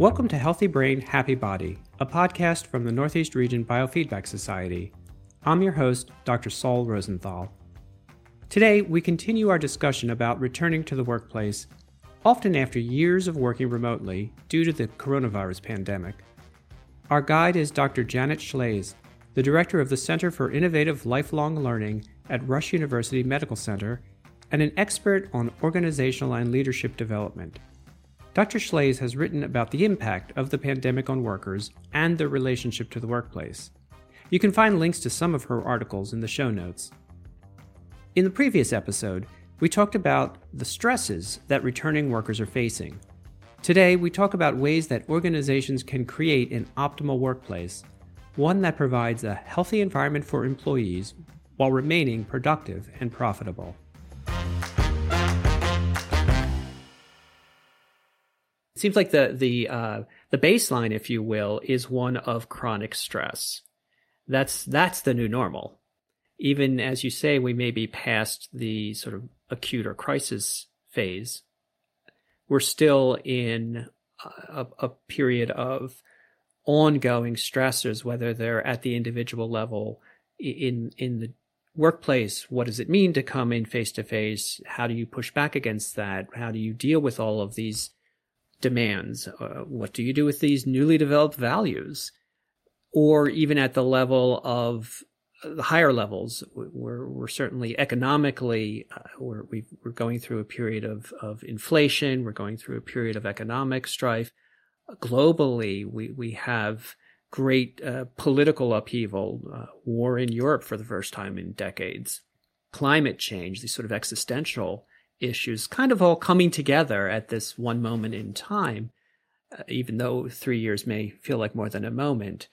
Welcome to Healthy Brain, Happy Body, a podcast from the Northeast Region Biofeedback Society. I'm your host, Dr. Saul Rosenthal. Today, we continue our discussion about returning to the workplace, often after years of working remotely due to the coronavirus pandemic. Our guide is Dr. Janet Shlaes, the director of the Center for Innovative Lifelong Learning at Rush University Medical Center and an expert on organizational and leadership development. Dr. Shlaes has written about the impact of the pandemic on workers and their relationship to the workplace. You can find links to some of her articles in the show notes. In the previous episode, we talked about the stresses that returning workers are facing. Today, we talk about ways that organizations can create an optimal workplace, one that provides a healthy environment for employees while remaining productive and profitable. Seems like the the uh, the baseline, if you will, is one of chronic stress. That's that's the new normal. Even as you say, we may be past the sort of acute or crisis phase, we're still in a, a period of ongoing stressors, whether they're at the individual level in in the workplace what does it mean to come in face to face? How do you push back against that? How do you deal with all of these demands uh, what do you do with these newly developed values or even at the level of the higher levels, we're, we're certainly economically, uh, we're, we are going through a period of, of inflation. We're going through a period of economic strife. Globally, we, we have great uh, political upheaval, uh, war in Europe for the first time in decades, climate change, these sort of existential issues kind of all coming together at this one moment in time, uh, even though three years may feel like more than a moment.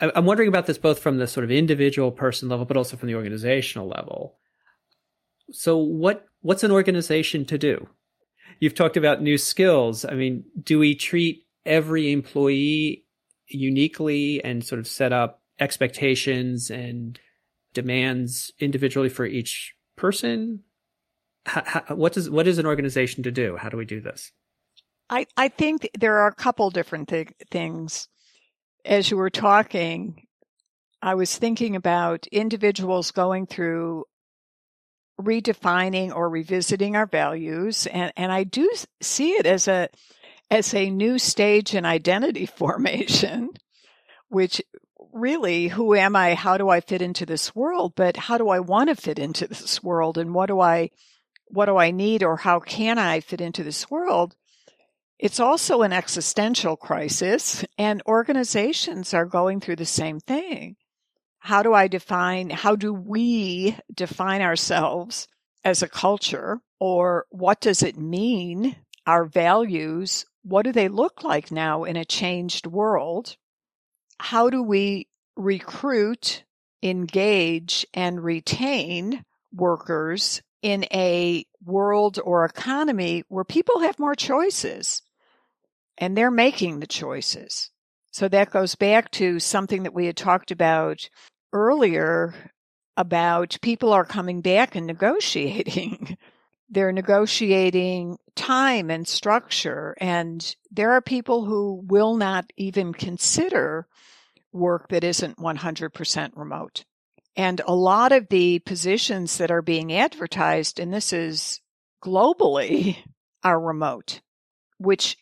I'm wondering about this both from the sort of individual person level, but also from the organizational level. So, what what's an organization to do? You've talked about new skills. I mean, do we treat every employee uniquely and sort of set up expectations and demands individually for each person? How, what does what is an organization to do? How do we do this? I I think there are a couple different th- things as you were talking, I was thinking about individuals going through redefining or revisiting our values and, and I do see it as a as a new stage in identity formation which really who am I how do I fit into this world but how do I want to fit into this world and what do I what do I need or how can I fit into this world it's also an existential crisis, and organizations are going through the same thing. How do I define, how do we define ourselves as a culture? Or what does it mean? Our values, what do they look like now in a changed world? How do we recruit, engage, and retain workers in a world or economy where people have more choices? and they're making the choices. So that goes back to something that we had talked about earlier about people are coming back and negotiating. they're negotiating time and structure. And there are people who will not even consider work that isn't 100% remote. And a lot of the positions that are being advertised, and this is globally, are remote, which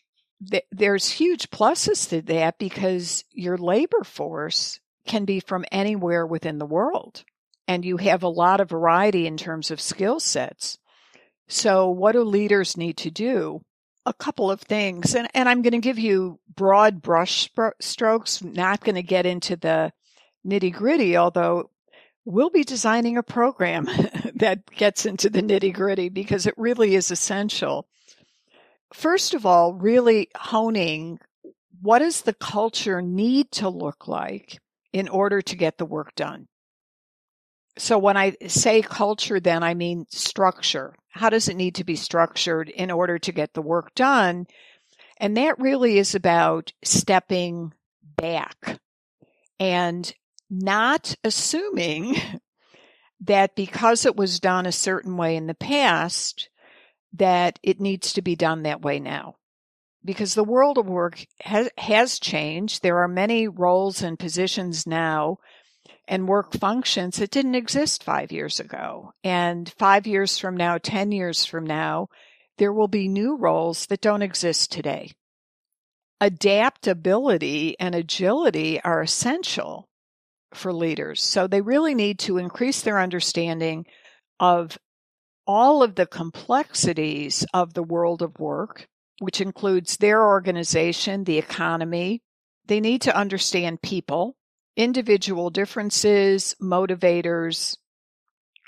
th- there's huge pluses to that because your labor force can be from anywhere within the world and you have a lot of variety in terms of skill sets. So what do leaders need to do? A couple of things, and, and I'm going to give you broad brush strokes, not going to get into the nitty gritty, although we'll be designing a program that gets into the nitty gritty because it really is essential first of all, really honing what does the culture need to look like in order to get the work done? So when I say culture, then I mean structure. How does it need to be structured in order to get the work done? And that really is about stepping back and not assuming that because it was done a certain way in the past, that it needs to be done that way now. because the world of work has, has changed. There are many roles and positions now and work functions that didn't exist five years ago. And five years from now, 10 years from now, there will be new roles that don't exist today. Adaptability and agility are essential for leaders. So they really need to increase their understanding of all of the complexities of the world of work, which includes their organization, the economy. They need to understand people, individual differences, motivators.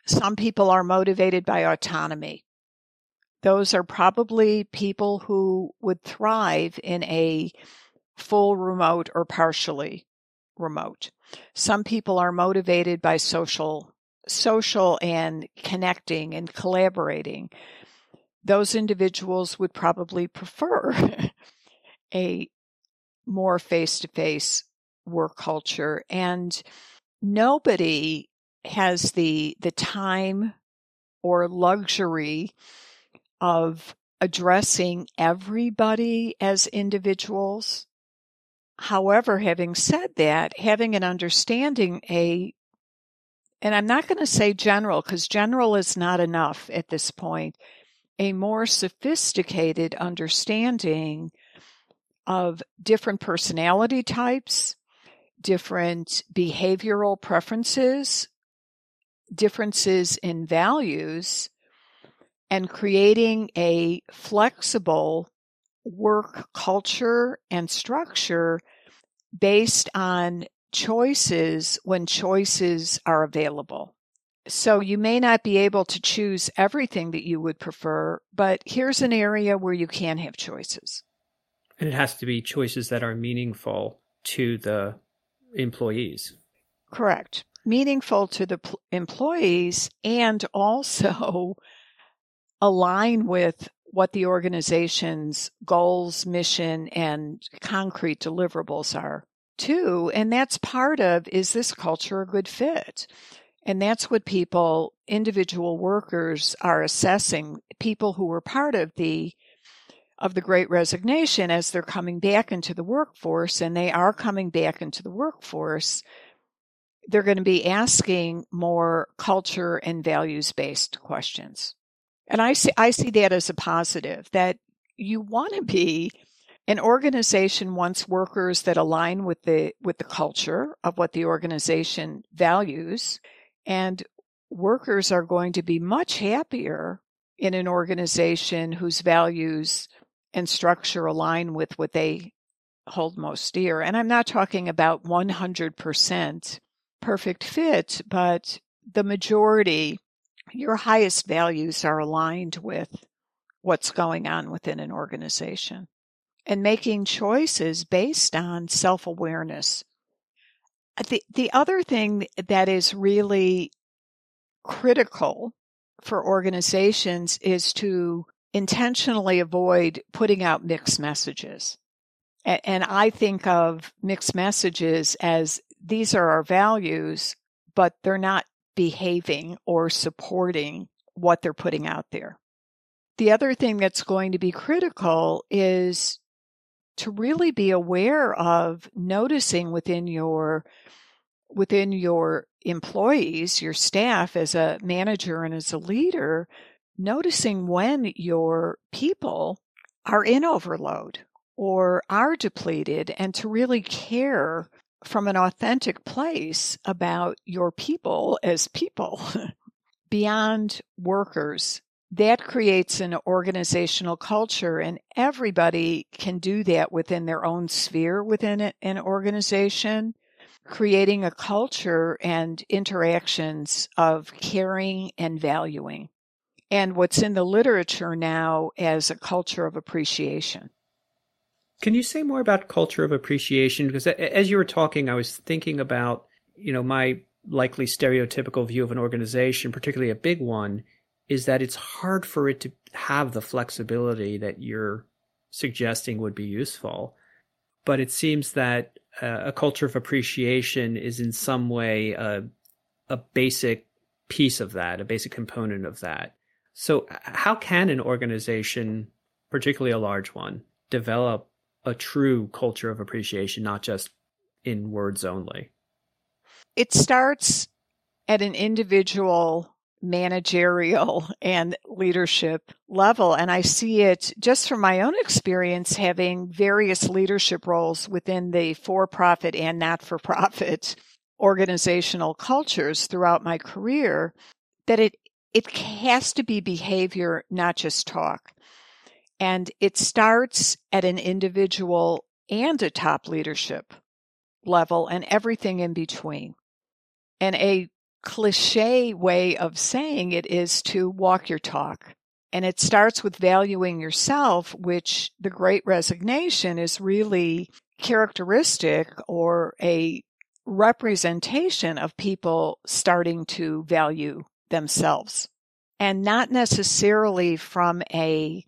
Some people are motivated by autonomy. Those are probably people who would thrive in a full remote or partially remote. Some people are motivated by social social and connecting and collaborating. Those individuals would probably prefer a more face to face work culture and nobody has the the time or luxury of addressing everybody as individuals However, having said that, having an understanding, a and I'm not going to say general because general is not enough at this point, a more sophisticated understanding of different personality types, different behavioral preferences, differences in values, and creating a flexible work culture and structure based on choices when choices are available. So you may not be able to choose everything that you would prefer, but here's an area where you can have choices. And it has to be choices that are meaningful to the employees. Correct. Meaningful to the pl- employees and also align with what the organization's goals, mission, and concrete deliverables are too. And that's part of is this culture a good fit? And that's what people, individual workers are assessing, people who were part of the of the great resignation as they're coming back into the workforce and they are coming back into the workforce they're going to be asking more culture and values based questions and I see, I see that as a positive that you want to be an organization wants workers that align with the with the culture of what the organization values and workers are going to be much happier in an organization whose values and structure align with what they hold most dear. And i'm not talking about 100% perfect fit but the majority your highest values are aligned with what's going on within an organization and making choices based on self awareness. The, the other thing that is really critical for organizations is to intentionally avoid putting out mixed messages. And I think of mixed messages as these are our values, but they're not behaving or supporting what they're putting out there. The other thing that's going to be critical is to really be aware of noticing within your within your employees, your staff as a manager and as a leader, noticing when your people are in overload or are depleted and to really care from an authentic place about your people as people beyond workers. That creates an organizational culture, and everybody can do that within their own sphere within an organization, creating a culture and interactions of caring and valuing. And what's in the literature now as a culture of appreciation. Can you say more about culture of appreciation? Because as you were talking, I was thinking about, you know, my likely stereotypical view of an organization, particularly a big one, is that it's hard for it to have the flexibility that you're suggesting would be useful. But it seems that uh, a culture of appreciation is in some way a, a basic piece of that, a basic component of that. So, how can an organization, particularly a large one, develop a true culture of appreciation, not just in words only? It starts at an individual managerial and leadership level. And I see it just from my own experience having various leadership roles within the for profit and not for profit organizational cultures throughout my career that it, it has to be behavior, not just talk. And it starts at an individual and a top leadership level and everything in between. And a cliche way of saying it is to walk your talk. And it starts with valuing yourself, which the great resignation is really characteristic or a representation of people starting to value themselves and not necessarily from a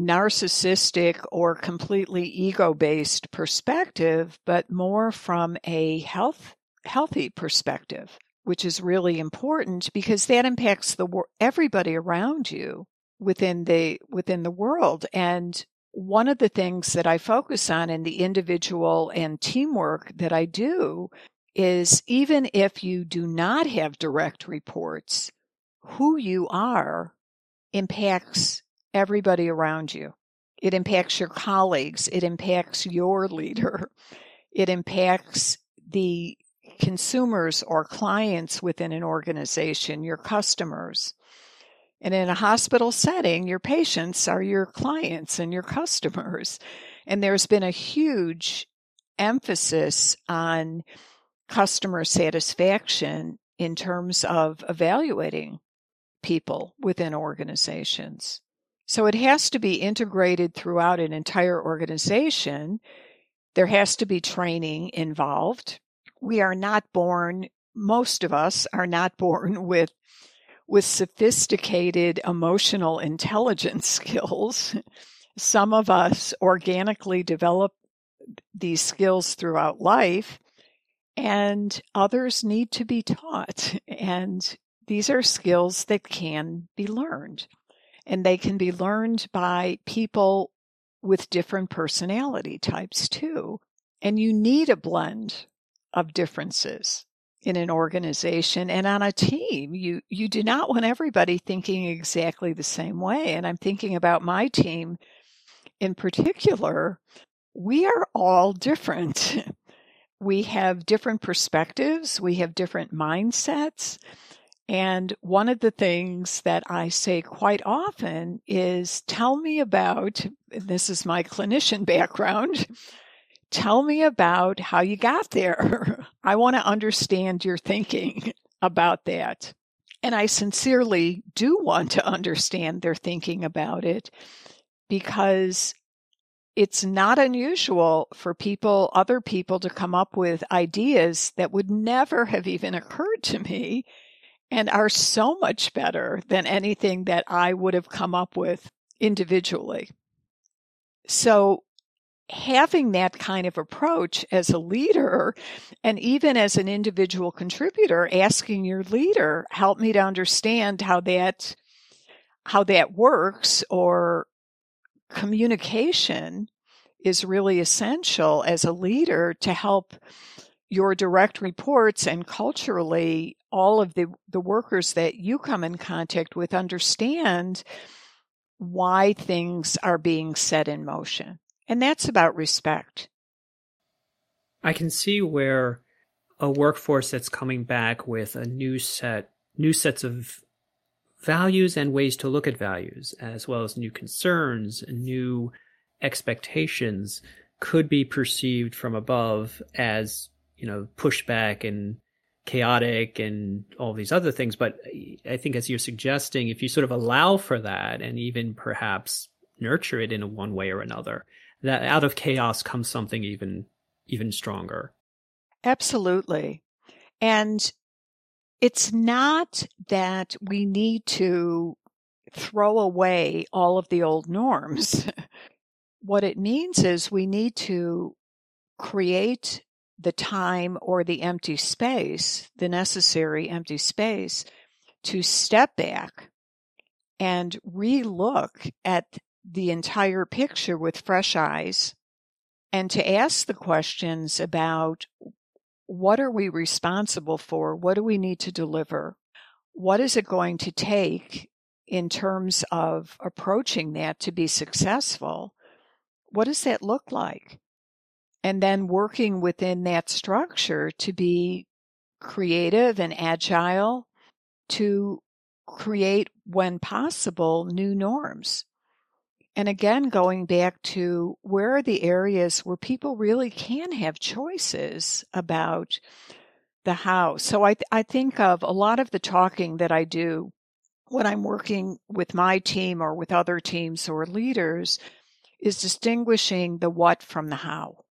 narcissistic or completely ego based perspective, but more from a health, healthy perspective which is really important because that impacts the everybody around you within the within the world. And one of the things that I focus on in the individual and teamwork that I do is even if you do not have direct reports, who you are impacts everybody around you. It impacts your colleagues. It impacts your leader. It impacts the consumers or clients within an organization, your customers. And in a hospital setting, your patients are your clients and your customers. And there's been a huge emphasis on customer satisfaction in terms of evaluating people within organizations. So it has to be integrated throughout an entire organization. There has to be training involved we are not born, most of us are not born with with sophisticated emotional intelligence skills. Some of us organically develop these skills throughout life, and others need to be taught. And these are skills that can be learned. And they can be learned by people with different personality types too. And you need a blend of differences in an organization and on a team. You you do not want everybody thinking exactly the same way. And I'm thinking about my team in particular. We are all different. we have different perspectives, we have different mindsets. And one of the things that I say quite often is tell me about, this is my clinician background, Tell me about how you got there. I want to understand your thinking about that. And I sincerely do want to understand their thinking about it because it's not unusual for people, other people, to come up with ideas that would never have even occurred to me and are so much better than anything that I would have come up with individually. So having that kind of approach as a leader and even as an individual contributor asking your leader help me to understand how that how that works or communication is really essential as a leader to help your direct reports and culturally all of the, the workers that you come in contact with understand why things are being set in motion. And that's about respect. I can see where a workforce that's coming back with a new set, new sets of values and ways to look at values, as well as new concerns new expectations could be perceived from above as, you know, pushback and chaotic and all these other things. But I think as you're suggesting, if you sort of allow for that and even perhaps nurture it in one way or another, that out of chaos comes something even even stronger. Absolutely. And it's not that we need to throw away all of the old norms. what it means is we need to create the time or the empty space, the necessary empty space to step back and relook at the entire picture with fresh eyes and to ask the questions about what are we responsible for? What do we need to deliver? What is it going to take in terms of approaching that to be successful? What does that look like? And then working within that structure to be creative and agile to create, when possible, new norms. And again, going back to where are the areas where people really can have choices about the how. So I, th- I think of a lot of the talking that I do when I'm working with my team or with other teams or leaders is distinguishing the what from the how.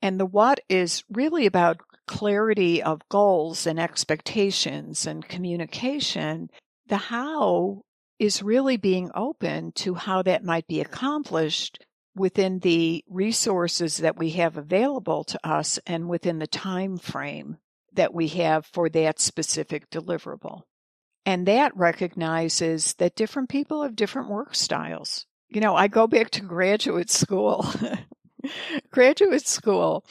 And the what is really about clarity of goals and expectations and communication. The how is really being open to how that might be accomplished within the resources that we have available to us and within the time frame that we have for that specific deliverable. And that recognizes that different people have different work styles. You know, I go back to graduate school. graduate school,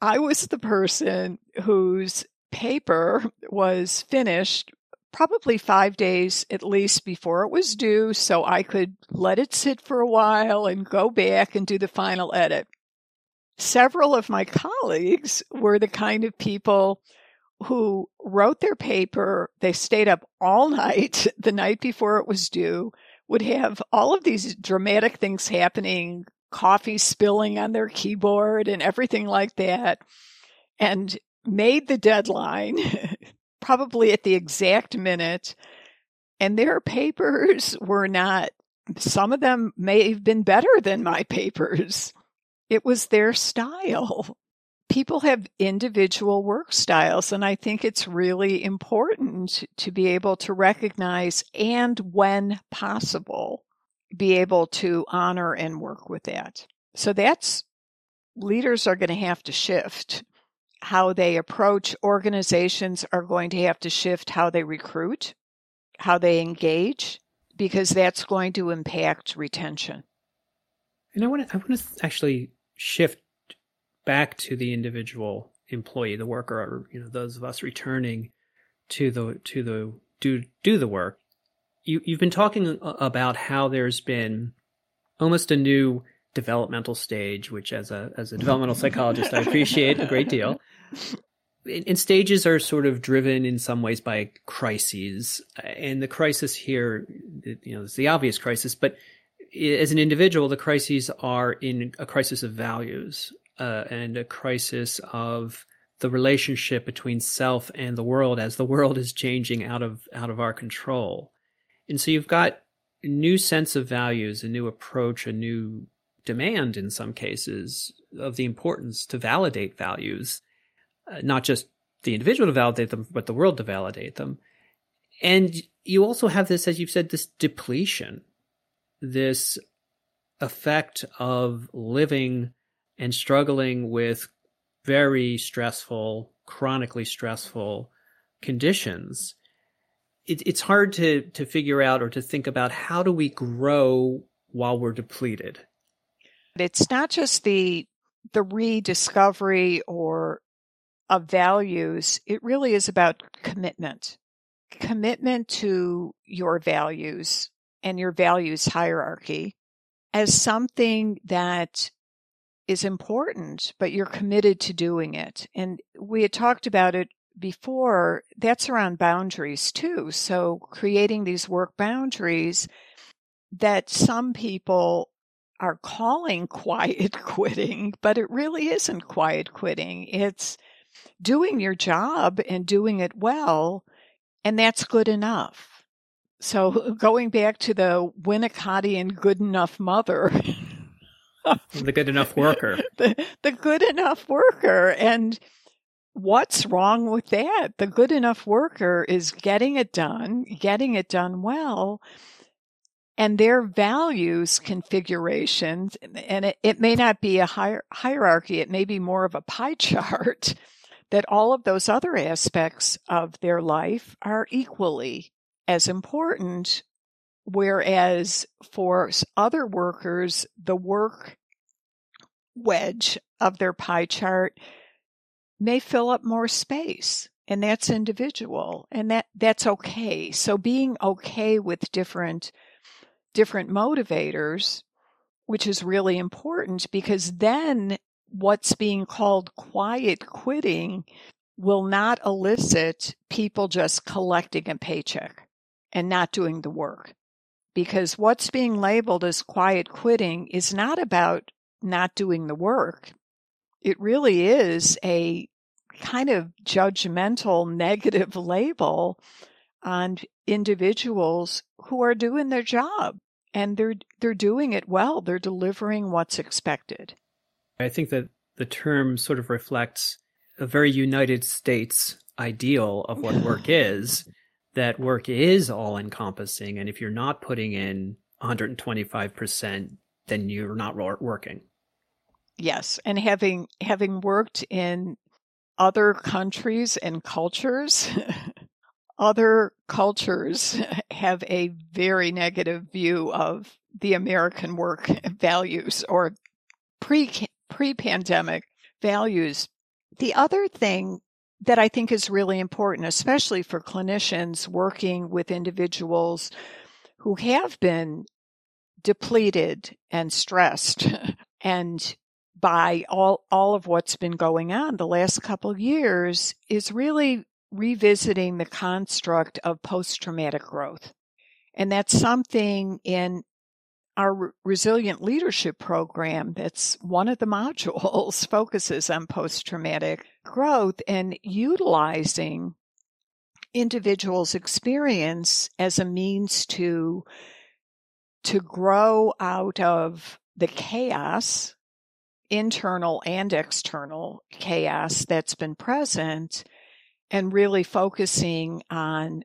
I was the person whose paper was finished probably five days at least before it was due so I could let it sit for a while and go back and do the final edit. Several of my colleagues were the kind of people who wrote their paper. They stayed up all night the night before it was due, would have all of these dramatic things happening, coffee spilling on their keyboard and everything like that, and made the deadline probably at the exact minute. And their papers were not, some of them may have been better than my papers. It was their style. People have individual work styles, and I think it's really important to be able to recognize and, when possible, be able to honor and work with that. So that's leaders are going to have to shift how they approach organizations are going to have to shift how they recruit, how they engage, because that's going to impact retention. And I want to, I want to actually shift back to the individual employee, the worker, or you know those of us returning to the to the do do the work. You you've been talking about how there's been almost a new developmental stage, which as a as a developmental psychologist I appreciate a great deal. And stages are sort of driven in some ways by crises, and the crisis here, you know, is the obvious crisis. But as an individual, the crises are in a crisis of values uh, and a crisis of the relationship between self and the world as the world is changing out of out of our control. And so you've got a new sense of values, a new approach, a new demand in some cases of the importance to validate values, uh, not just the individual to validate them, but the world to validate them. And you also have this, as you've said, this depletion, this effect of living and struggling with very stressful, chronically stressful conditions. It, it's hard to to figure out or to think about how do we grow while we're depleted it's not just the the rediscovery or of values. It really is about commitment. Commitment to your values and your values hierarchy as something that is important, but you're committed to doing it. And we had talked about it before. That's around boundaries too. So creating these work boundaries that some people are calling quiet quitting, but it really isn't quiet quitting. It's doing your job and doing it well, and that's good enough. So going back to the Winnicottian good enough mother. the good enough worker. The, the good enough worker. And what's wrong with that? The good enough worker is getting it done, getting it done well, and their values configurations, and it, it may not be a hier- hierarchy, it may be more of a pie chart, that all of those other aspects of their life are equally as important Whereas for other workers, the work wedge of their pie chart may fill up more space and that's individual and that that's okay. So being okay with different different motivators which is really important because then what's being called quiet quitting will not elicit people just collecting a paycheck and not doing the work. Because what's being labeled as quiet quitting is not about not doing the work it really is a kind of judgmental negative label on individuals who are doing their job and they're they're doing it well. They're delivering what's expected. I think that the term sort of reflects a very united states ideal of what work is that work is all encompassing and if you're not putting in 125% then you're not working yes and having having worked in other countries and cultures, other cultures have a very negative view of the American work values or pre pre pandemic values. The other thing that I think is really important, especially for clinicians working with individuals who have been depleted and stressed and by all, all of what's been going on the last couple of years is really revisiting the construct of post traumatic growth. And that's something in our resilient leadership program that's one of the modules focuses on post traumatic growth and utilizing individuals experience as a means to to grow out of the chaos internal and external chaos that's been present and really focusing on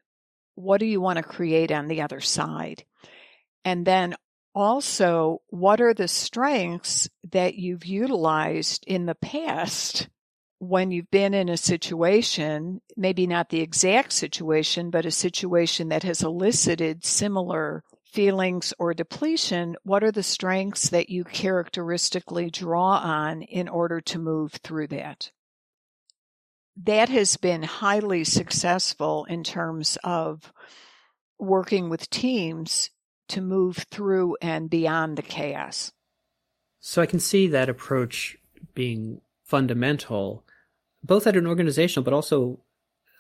what do you want to create on the other side? And then also, what are the strengths that you've utilized in the past when you've been in a situation, maybe not the exact situation, but a situation that has elicited similar feelings or depletion, what are the strengths that you characteristically draw on in order to move through that? That has been highly successful in terms of working with teams to move through and beyond the chaos. So I can see that approach being fundamental, both at an organizational but also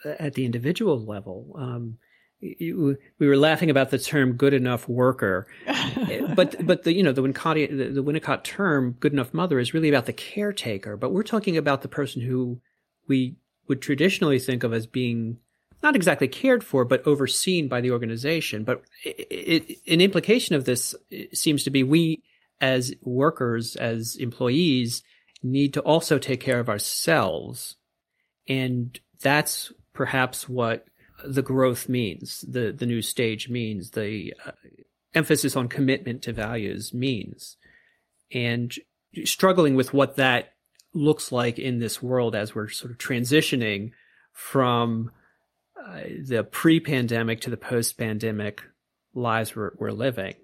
at the individual level. Um, you, we were laughing about the term "good enough worker," but but the you know the Winnicott the, the Winnicott term "good enough mother" is really about the caretaker. But we're talking about the person who we would traditionally think of as being not exactly cared for, but overseen by the organization. But it, it, an implication of this seems to be we, as workers, as employees, need to also take care of ourselves, and that's perhaps what the growth means, the the new stage means, the uh, emphasis on commitment to values means, and struggling with what that looks like in this world as we're sort of transitioning from uh, the pre-pandemic to the post-pandemic lives we're, we're living.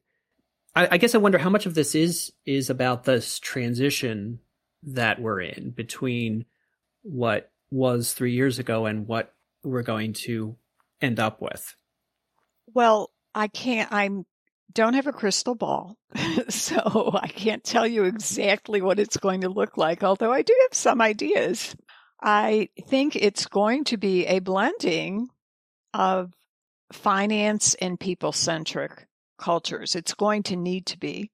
I, I guess I wonder how much of this is is about this transition that we're in between what was three years ago and what we're going to end up with? Well, I can't, I'm, don't have a crystal ball, so I can't tell you exactly what it's going to look like, although I do have some ideas. I think it's going to be a blending of finance and people centric cultures. It's going to need to be.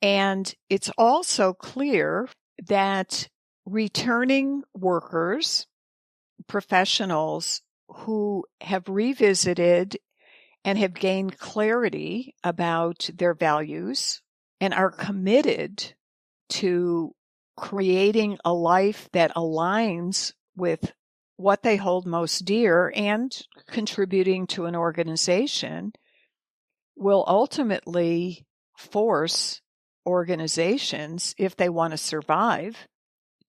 And it's also clear that returning workers, professionals who have revisited and have gained clarity about their values and are committed to creating a life that aligns with what they hold most dear and contributing to an organization will ultimately force organizations, if they want to survive,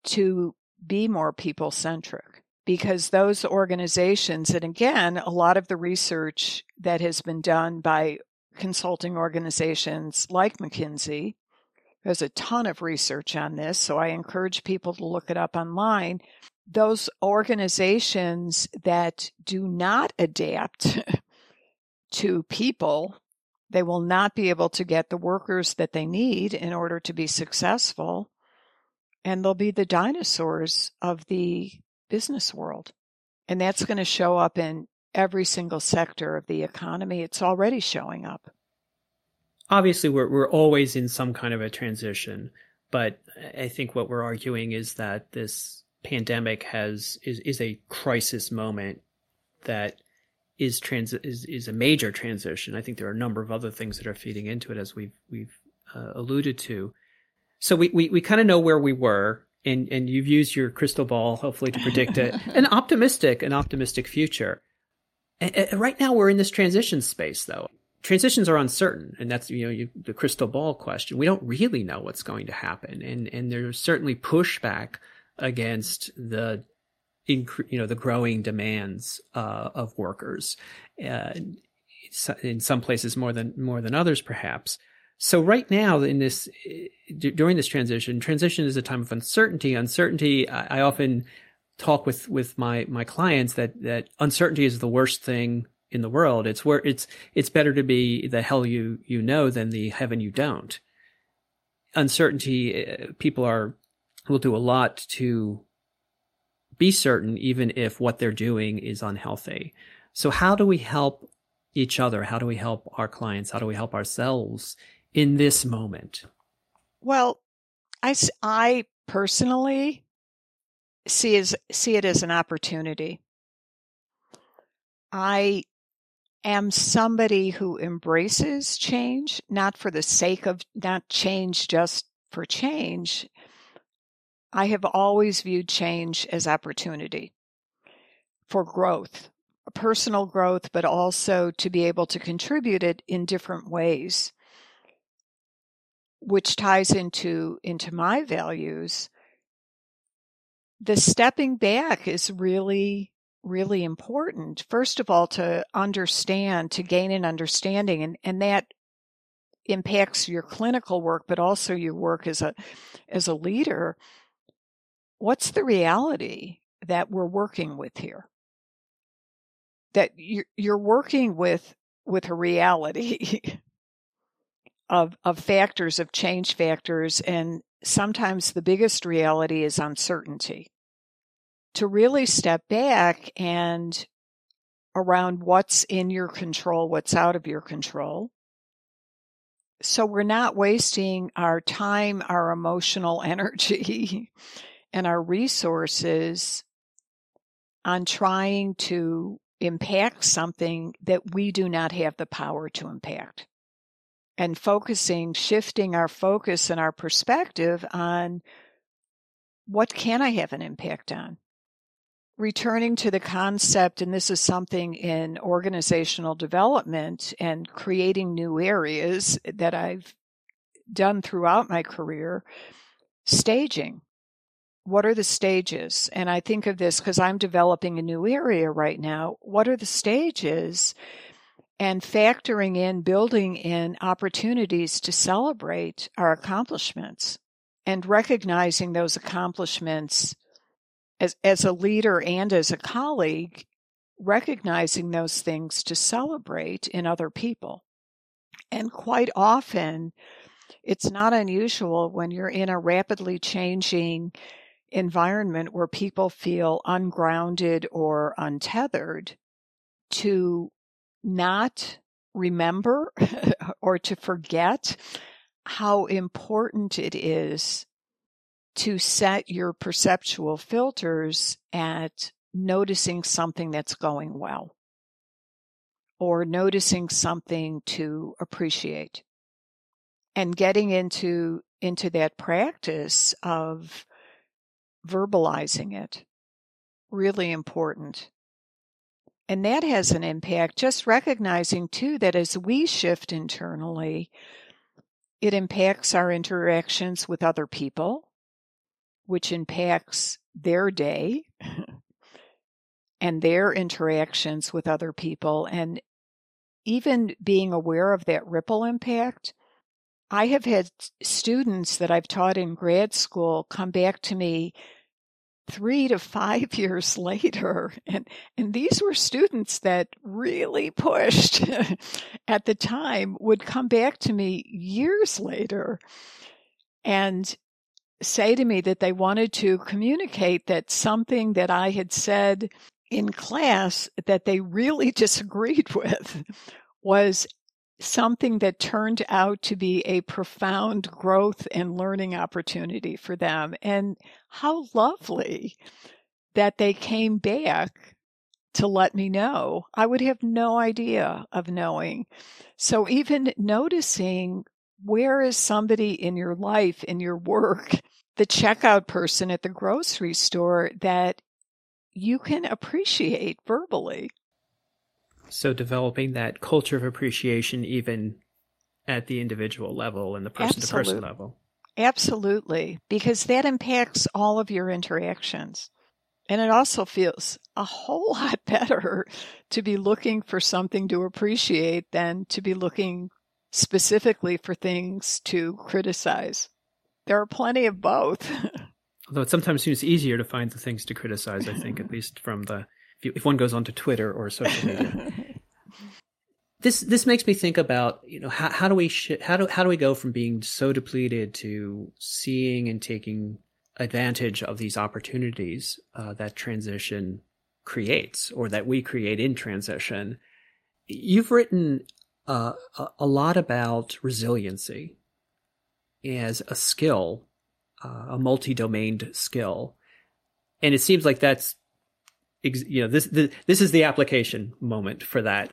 to be more people centric because those organizations, and again, a lot of the research that has been done by consulting organizations like McKinsey. There's a ton of research on this, so I encourage people to look it up online. Those organizations that do not adapt to people, they will not be able to get the workers that they need in order to be successful. And they'll be the dinosaurs of the business world. And that's going to show up in every single sector of the economy. It's already showing up. Obviously, we're, we're always in some kind of a transition, but I think what we're arguing is that this pandemic has is, is a crisis moment that is trans is, is a major transition. I think there are a number of other things that are feeding into it as we've we've uh, alluded to. So we we, we kind of know where we were and and you've used your crystal ball hopefully to predict a, an optimistic an optimistic future. right now we're in this transition space though. Transitions are uncertain, and that's you know you, the crystal ball question. We don't really know what's going to happen, and and there's certainly pushback against the you know the growing demands uh, of workers uh, in some places more than more than others perhaps so right now in this during this transition transition is a time of uncertainty. Uncertainty i, I often talk with with my my clients that that uncertainty is the worst thing in the world. It's where it's it's better to be the hell you you know than the heaven you don't. Uncertainty uh, people are will do a lot to be certain even if what they're doing is unhealthy. So how do we help each other? How do we help our clients? How do we help ourselves in this moment? Well, I, I personally see as see it as an opportunity. I am somebody who embraces change, not for the sake of not change just for change. I have always viewed change as opportunity for growth, personal growth, but also to be able to contribute it in different ways which ties into into my values the stepping back is really really important first of all to understand to gain an understanding and and that impacts your clinical work but also your work as a as a leader. What's the reality that we're working with here? That you're, you're working with with a reality of of factors of change factors and sometimes the biggest reality is uncertainty. To really step back and around what's in your control what's out of your control. So we're not wasting our time our emotional energy and our resources on trying to impact something that we do not have the power to impact and focusing, shifting our focus and our perspective on what can I have an impact on? Returning to the concept, and this is something in organizational development and creating new areas that I've done throughout my career, staging. What are the stages? And I think of this because I'm developing a new area right now. What are the stages? And factoring in, building in opportunities to celebrate our accomplishments and recognizing those accomplishments as, as a leader and as a colleague, recognizing those things to celebrate in other people. And quite often, it's not unusual when you're in a rapidly changing environment where people feel ungrounded or untethered to not remember or to forget how important it is to set your perceptual filters at noticing something that's going well or noticing something to appreciate and getting into into that practice of verbalizing it. Really important and that has an impact. Just recognizing too that as we shift internally, it impacts our interactions with other people, which impacts their day and their interactions with other people. And even being aware of that ripple impact, I have had students that I've taught in grad school come back to me three to five years later. And, and these were students that really pushed at the time would come back to me years later and say to me that they wanted to communicate that something that I had said in class that they really disagreed with was something that turned out to be a profound growth and learning opportunity for them. And how lovely that they came back to let me know. I would have no idea of knowing. So even noticing where is somebody in your life, in your work, the checkout person at the grocery store that you can appreciate verbally. So developing that culture of appreciation even at the individual level and the person to person level. Absolutely, because that impacts all of your interactions. And it also feels a whole lot better to be looking for something to appreciate than to be looking specifically for things to criticize. There are plenty of both. Although it sometimes seems easier to find the things to criticize, I think, at least from the if, you, if one goes onto Twitter or social media. this this makes me think about you know how, how do we sh- how do how do we go from being so depleted to seeing and taking advantage of these opportunities uh, that transition creates or that we create in transition. You've written uh, a, a lot about resiliency as a skill, uh, a multi-domained skill, and it seems like that's you know this, this this is the application moment for that.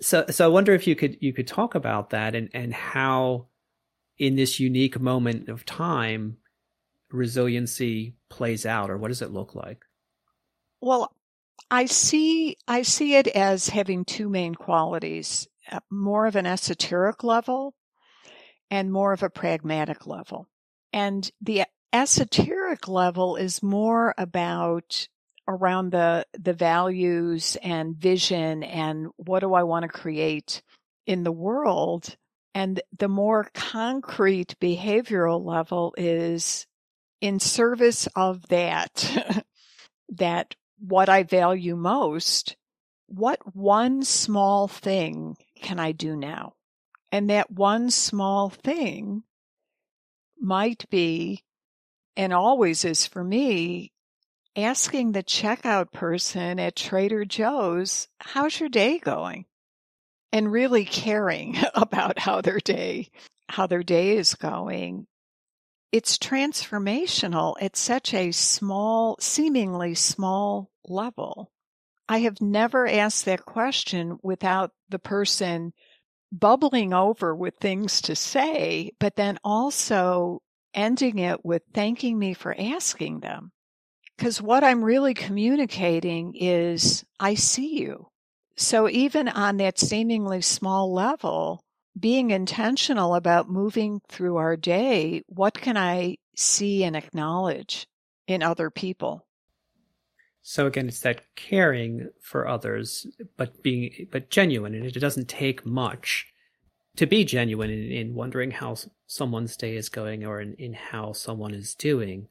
So so I wonder if you could you could talk about that and and how in this unique moment of time resiliency plays out or what does it look like? Well, I see I see it as having two main qualities, uh, more of an esoteric level and more of a pragmatic level. And the esoteric level is more about around the the values and vision and what do I want to create in the world? And the more concrete behavioral level is in service of that that what I value most what one small thing can I do now? And that one small thing might be and always is for me asking the checkout person at Trader Joe's, how's your day going? And really caring about how their day, how their day is going. It's transformational at such a small, seemingly small level. I have never asked that question without the person bubbling over with things to say, but then also ending it with thanking me for asking them. Because what I'm really communicating is, I see you. So even on that seemingly small level, being intentional about moving through our day, what can I see and acknowledge in other people? So again, it's that caring for others, but being, but genuine. And it doesn't take much to be genuine in, in wondering how someone's day is going or in, in how someone is doing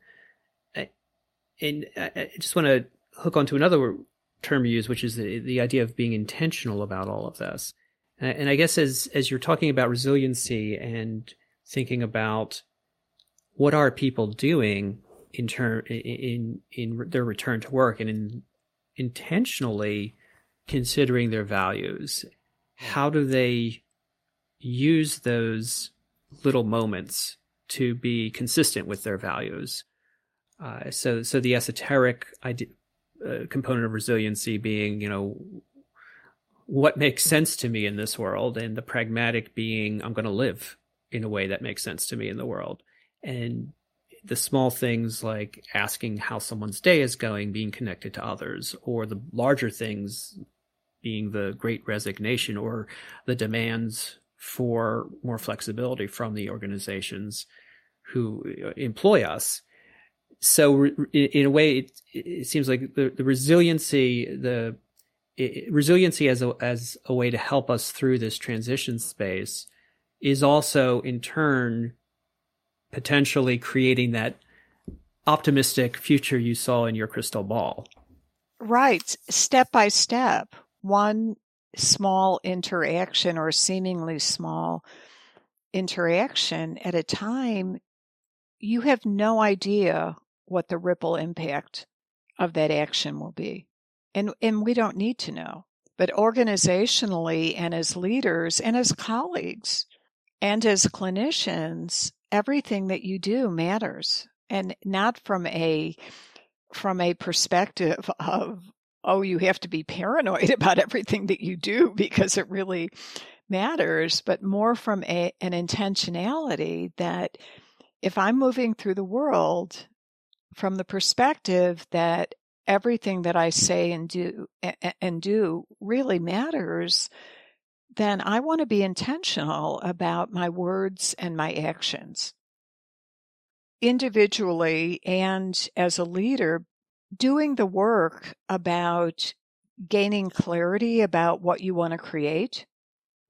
and I just want to hook onto another term you use, which is the, the idea of being intentional about all of this. And I guess as as you're talking about resiliency and thinking about what are people doing in turn in in their return to work and in intentionally considering their values, how do they use those little moments to be consistent with their values? Uh, so, so the esoteric idea, uh, component of resiliency being, you know, what makes sense to me in this world, and the pragmatic being, I'm going to live in a way that makes sense to me in the world. And the small things like asking how someone's day is going, being connected to others, or the larger things being the great resignation or the demands for more flexibility from the organizations who uh, employ us so in a way, it, it seems like the, the resiliency, the it, resiliency as a, as a way to help us through this transition space is also in turn potentially creating that optimistic future you saw in your crystal ball. Right. Step by step, one small interaction or seemingly small interaction at a time, you have no idea what the ripple impact of that action will be. And, and we don't need to know. But organizationally and as leaders and as colleagues and as clinicians, everything that you do matters. And not from a from a perspective of oh you have to be paranoid about everything that you do because it really matters, but more from a, an intentionality that if I'm moving through the world from the perspective that everything that I say and do and do really matters, then I want to be intentional about my words and my actions. Individually and as a leader, doing the work about gaining clarity about what you want to create,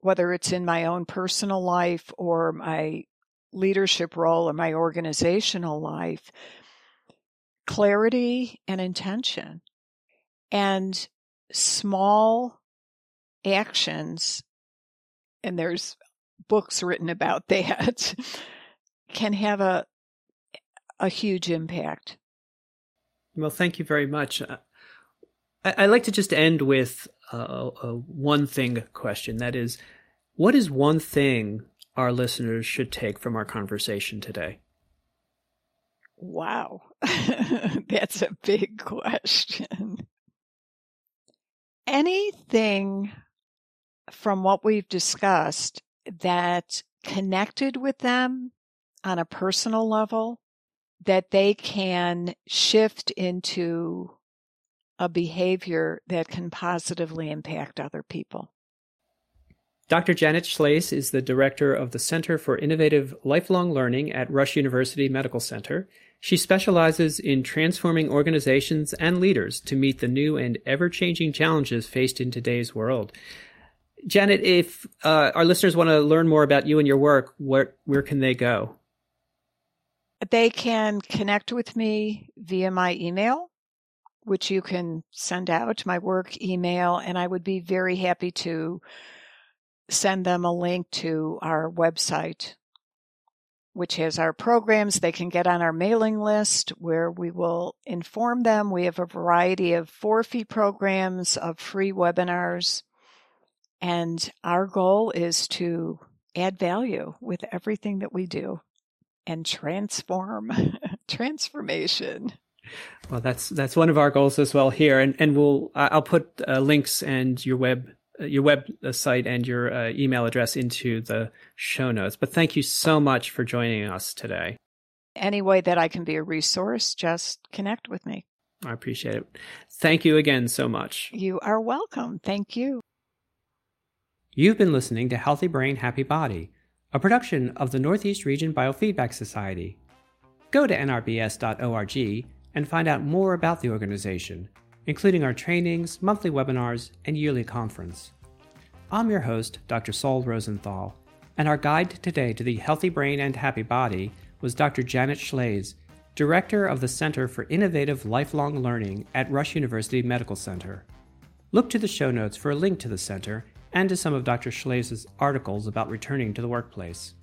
whether it's in my own personal life or my leadership role or my organizational life, clarity and intention and small actions and there's books written about that can have a a huge impact. Well thank you very much. Uh, I, I like to just end with a, a one thing question. That is what is one thing our listeners should take from our conversation today Wow. That's a big question. Anything from what we've discussed that connected with them on a personal level that they can shift into a behavior that can positively impact other people. Dr. Janet Shlaes is the director of the Center for Innovative Lifelong Learning at Rush University Medical Center. She specializes in transforming organizations and leaders to meet the new and ever changing challenges faced in today's world. Janet, if uh, our listeners want to learn more about you and your work, where, where can they go? They can connect with me via my email, which you can send out my work email, and I would be very happy to send them a link to our website, which has our programs. They can get on our mailing list where we will inform them. We have a variety of four fee programs, of free webinars. And our goal is to add value with everything that we do and transform transformation. Well, that's that's one of our goals as well here, and and we'll I'll put uh, links and your web your website and your uh, email address into the show notes. But thank you so much for joining us today. Any way that I can be a resource, just connect with me. I appreciate it. Thank you again so much. You are welcome. Thank you. You've been listening to Healthy Brain, Happy Body, a production of the Northeast Region Biofeedback Society. Go to nrbs.org and find out more about the organization including our trainings, monthly webinars, and yearly conference. I'm your host, Dr. Saul Rosenthal, and our guide today to the healthy brain and happy body was Dr. Janet Shlaes, Director of the Center for Innovative Lifelong Learning at Rush University Medical Center. Look to the show notes for a link to the center and to some of Dr. Shlaes' articles about returning to the workplace.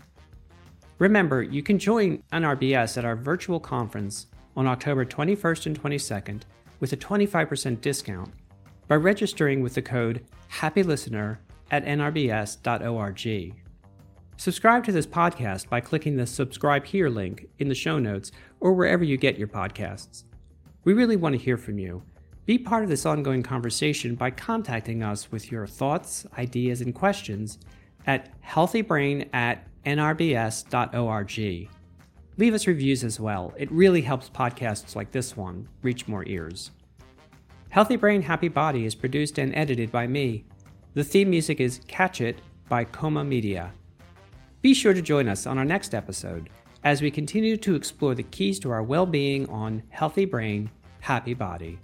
Remember, you can join NRBS at our virtual conference on October 21st and 22nd with a 25% discount by registering with the code HAPPYLISTENER at nrbs.org. Subscribe to this podcast by clicking the subscribe here link in the show notes or wherever you get your podcasts. We really want to hear from you. Be part of this ongoing conversation by contacting us with your thoughts, ideas, and questions at healthybrain at nrbs.org. Leave us reviews as well. It really helps podcasts like this one reach more ears. Healthy Brain, Happy Body is produced and edited by me. The theme music is Catch It by Coma Media. Be sure to join us on our next episode as we continue to explore the keys to our well being on Healthy Brain, Happy Body.